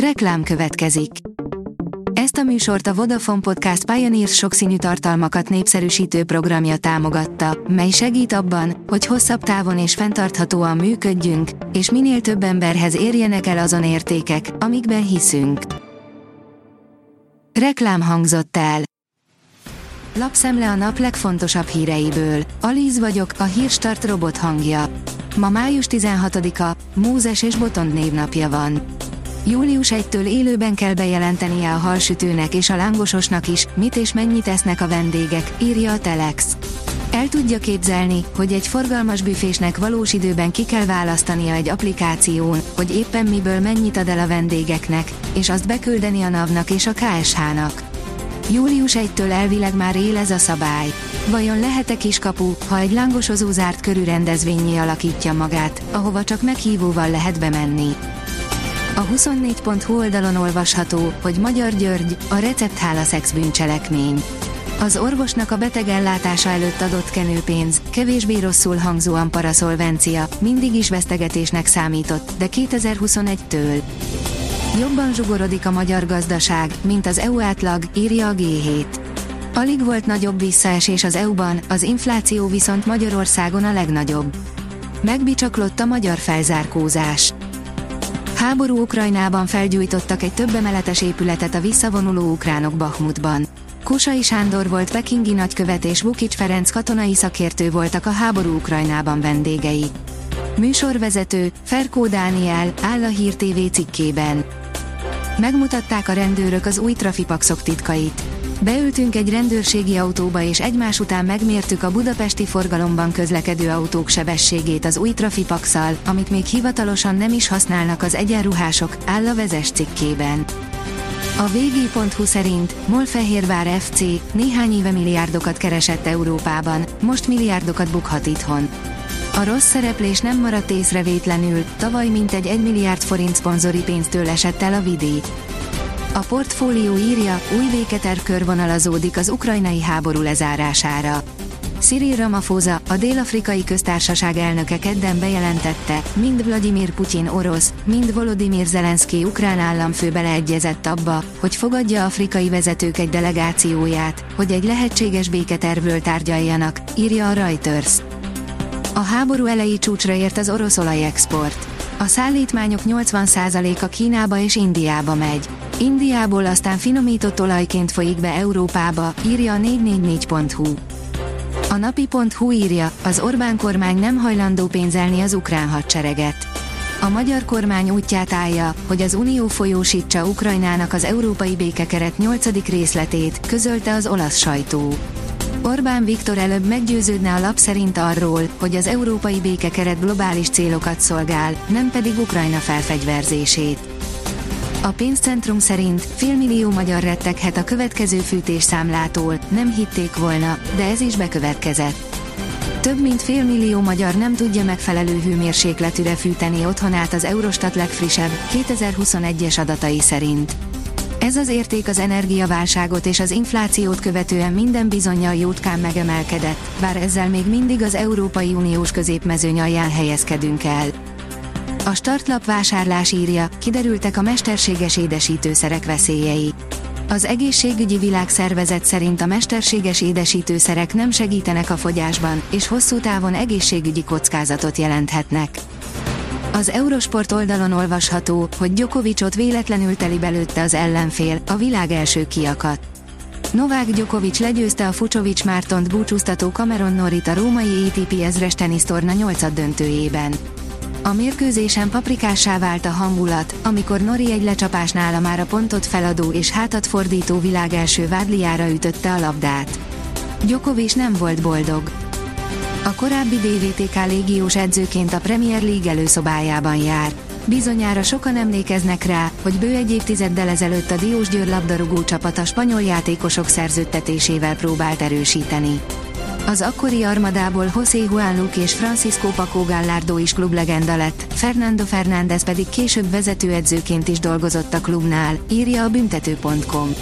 Reklám következik. Ezt a műsort a Vodafone Podcast Pioneers sokszínű tartalmakat népszerűsítő programja támogatta, mely segít abban, hogy hosszabb távon és fenntarthatóan működjünk, és minél több emberhez érjenek el azon értékek, amikben hiszünk. Reklám hangzott el. Lapszemle a nap legfontosabb híreiből. Alíz vagyok, a hírstart robot hangja. Ma május 16-a, Mózes és Botond névnapja van. Július 1-től élőben kell bejelentenie a halsütőnek és a lángososnak is, mit és mennyit esznek a vendégek, írja a Telex. El tudja képzelni, hogy egy forgalmas büfésnek valós időben ki kell választania egy applikáción, hogy éppen miből mennyit ad el a vendégeknek, és azt beküldeni a NAV-nak és a KSH-nak. Július 1-től elvileg már él ez a szabály. Vajon lehet-e kiskapu, ha egy lángosozó zárt körű rendezvényé alakítja magát, ahova csak meghívóval lehet bemenni? A 24.hu oldalon olvasható, hogy Magyar György, a recepthála szexbűncselekmény. Az orvosnak a beteg ellátása előtt adott kenőpénz, kevésbé rosszul hangzóan paraszolvencia, mindig is vesztegetésnek számított, de 2021-től. Jobban zsugorodik a magyar gazdaság, mint az EU átlag, írja a G7. Alig volt nagyobb visszaesés az EU-ban, az infláció viszont Magyarországon a legnagyobb. Megbicsaklott a magyar felzárkózás. Háború Ukrajnában felgyújtottak egy többemeletes épületet a visszavonuló ukránok Bahmutban. Kusai Sándor volt pekingi nagykövet és Vukic Ferenc katonai szakértő voltak a háború Ukrajnában vendégei. Műsorvezető, Ferkó Dániel, áll a Hír TV cikkében. Megmutatták a rendőrök az új trafipaxok titkait. Beültünk egy rendőrségi autóba és egymás után megmértük a budapesti forgalomban közlekedő autók sebességét az új trafipaxal, amit még hivatalosan nem is használnak az egyenruhások, áll a vezes cikkében. A vg.hu szerint Molfehérvár FC néhány éve milliárdokat keresett Európában, most milliárdokat bukhat itthon. A rossz szereplés nem maradt észrevétlenül, tavaly mintegy 1 milliárd forint szponzori pénztől esett el a Vidi. A portfólió írja, új béketerv körvonalazódik az ukrajnai háború lezárására. Cyril Ramaphosa, a Dél-Afrikai Köztársaság elnöke kedden bejelentette, mind Vladimir Putyin orosz, mind Volodymyr Zelenszky ukrán államfő beleegyezett abba, hogy fogadja afrikai vezetők egy delegációját, hogy egy lehetséges béketervről tárgyaljanak, írja a Reuters. A háború elejé csúcsra ért az orosz olajexport. A szállítmányok 80%-a Kínába és Indiába megy. Indiából aztán finomított olajként folyik be Európába, írja a 444.hu. A napi.hu írja, az Orbán kormány nem hajlandó pénzelni az ukrán hadsereget. A magyar kormány útját állja, hogy az Unió folyósítsa Ukrajnának az európai békekeret 8. részletét, közölte az olasz sajtó. Orbán Viktor előbb meggyőződne a lap szerint arról, hogy az európai békekeret globális célokat szolgál, nem pedig Ukrajna felfegyverzését. A pénzcentrum szerint félmillió magyar retteghet a következő fűtésszámlától, nem hitték volna, de ez is bekövetkezett. Több mint félmillió magyar nem tudja megfelelő hőmérsékletűre fűteni otthonát az Eurostat legfrissebb, 2021-es adatai szerint. Ez az érték az energiaválságot és az inflációt követően minden bizonyal jótkán megemelkedett, bár ezzel még mindig az Európai Uniós középmezőny alján helyezkedünk el. A startlap vásárlás írja, kiderültek a mesterséges édesítőszerek veszélyei. Az egészségügyi világszervezet szerint a mesterséges édesítőszerek nem segítenek a fogyásban, és hosszú távon egészségügyi kockázatot jelenthetnek. Az Eurosport oldalon olvasható, hogy Gyokovicsot véletlenül telibelőtte az ellenfél, a világ első kiakat. Novák Gyokovics legyőzte a Fucsovics Mártont búcsúztató Cameron Norit a római ATP ezres tenisztorna 8 döntőjében. A mérkőzésen paprikássá vált a hangulat, amikor Nori egy lecsapásnál a már a pontot feladó és hátat fordító világ első vádliára ütötte a labdát. Djokovic nem volt boldog. A korábbi DVTK légiós edzőként a Premier League előszobájában jár. Bizonyára sokan emlékeznek rá, hogy bő egy évtizeddel ezelőtt a Diós Győr labdarúgó csapat a spanyol játékosok szerződtetésével próbált erősíteni. Az akkori armadából José Juan Luke és Francisco Paco Gallardo is klublegenda lett, Fernando Fernández pedig később vezetőedzőként is dolgozott a klubnál, írja a büntető.com.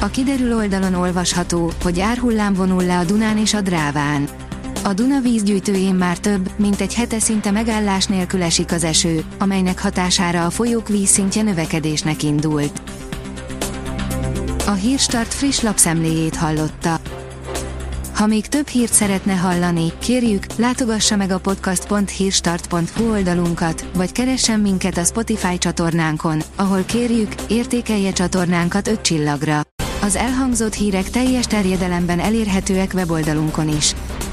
A kiderül oldalon olvasható, hogy árhullám vonul le a Dunán és a Dráván. A Duna vízgyűjtőjén már több, mint egy hete szinte megállás nélkül esik az eső, amelynek hatására a folyók vízszintje növekedésnek indult. A Hírstart friss lapszemléjét hallotta. Ha még több hírt szeretne hallani, kérjük, látogassa meg a podcast.hírstart.hu oldalunkat, vagy keressen minket a Spotify csatornánkon, ahol kérjük, értékelje csatornánkat 5 csillagra. Az elhangzott hírek teljes terjedelemben elérhetőek weboldalunkon is.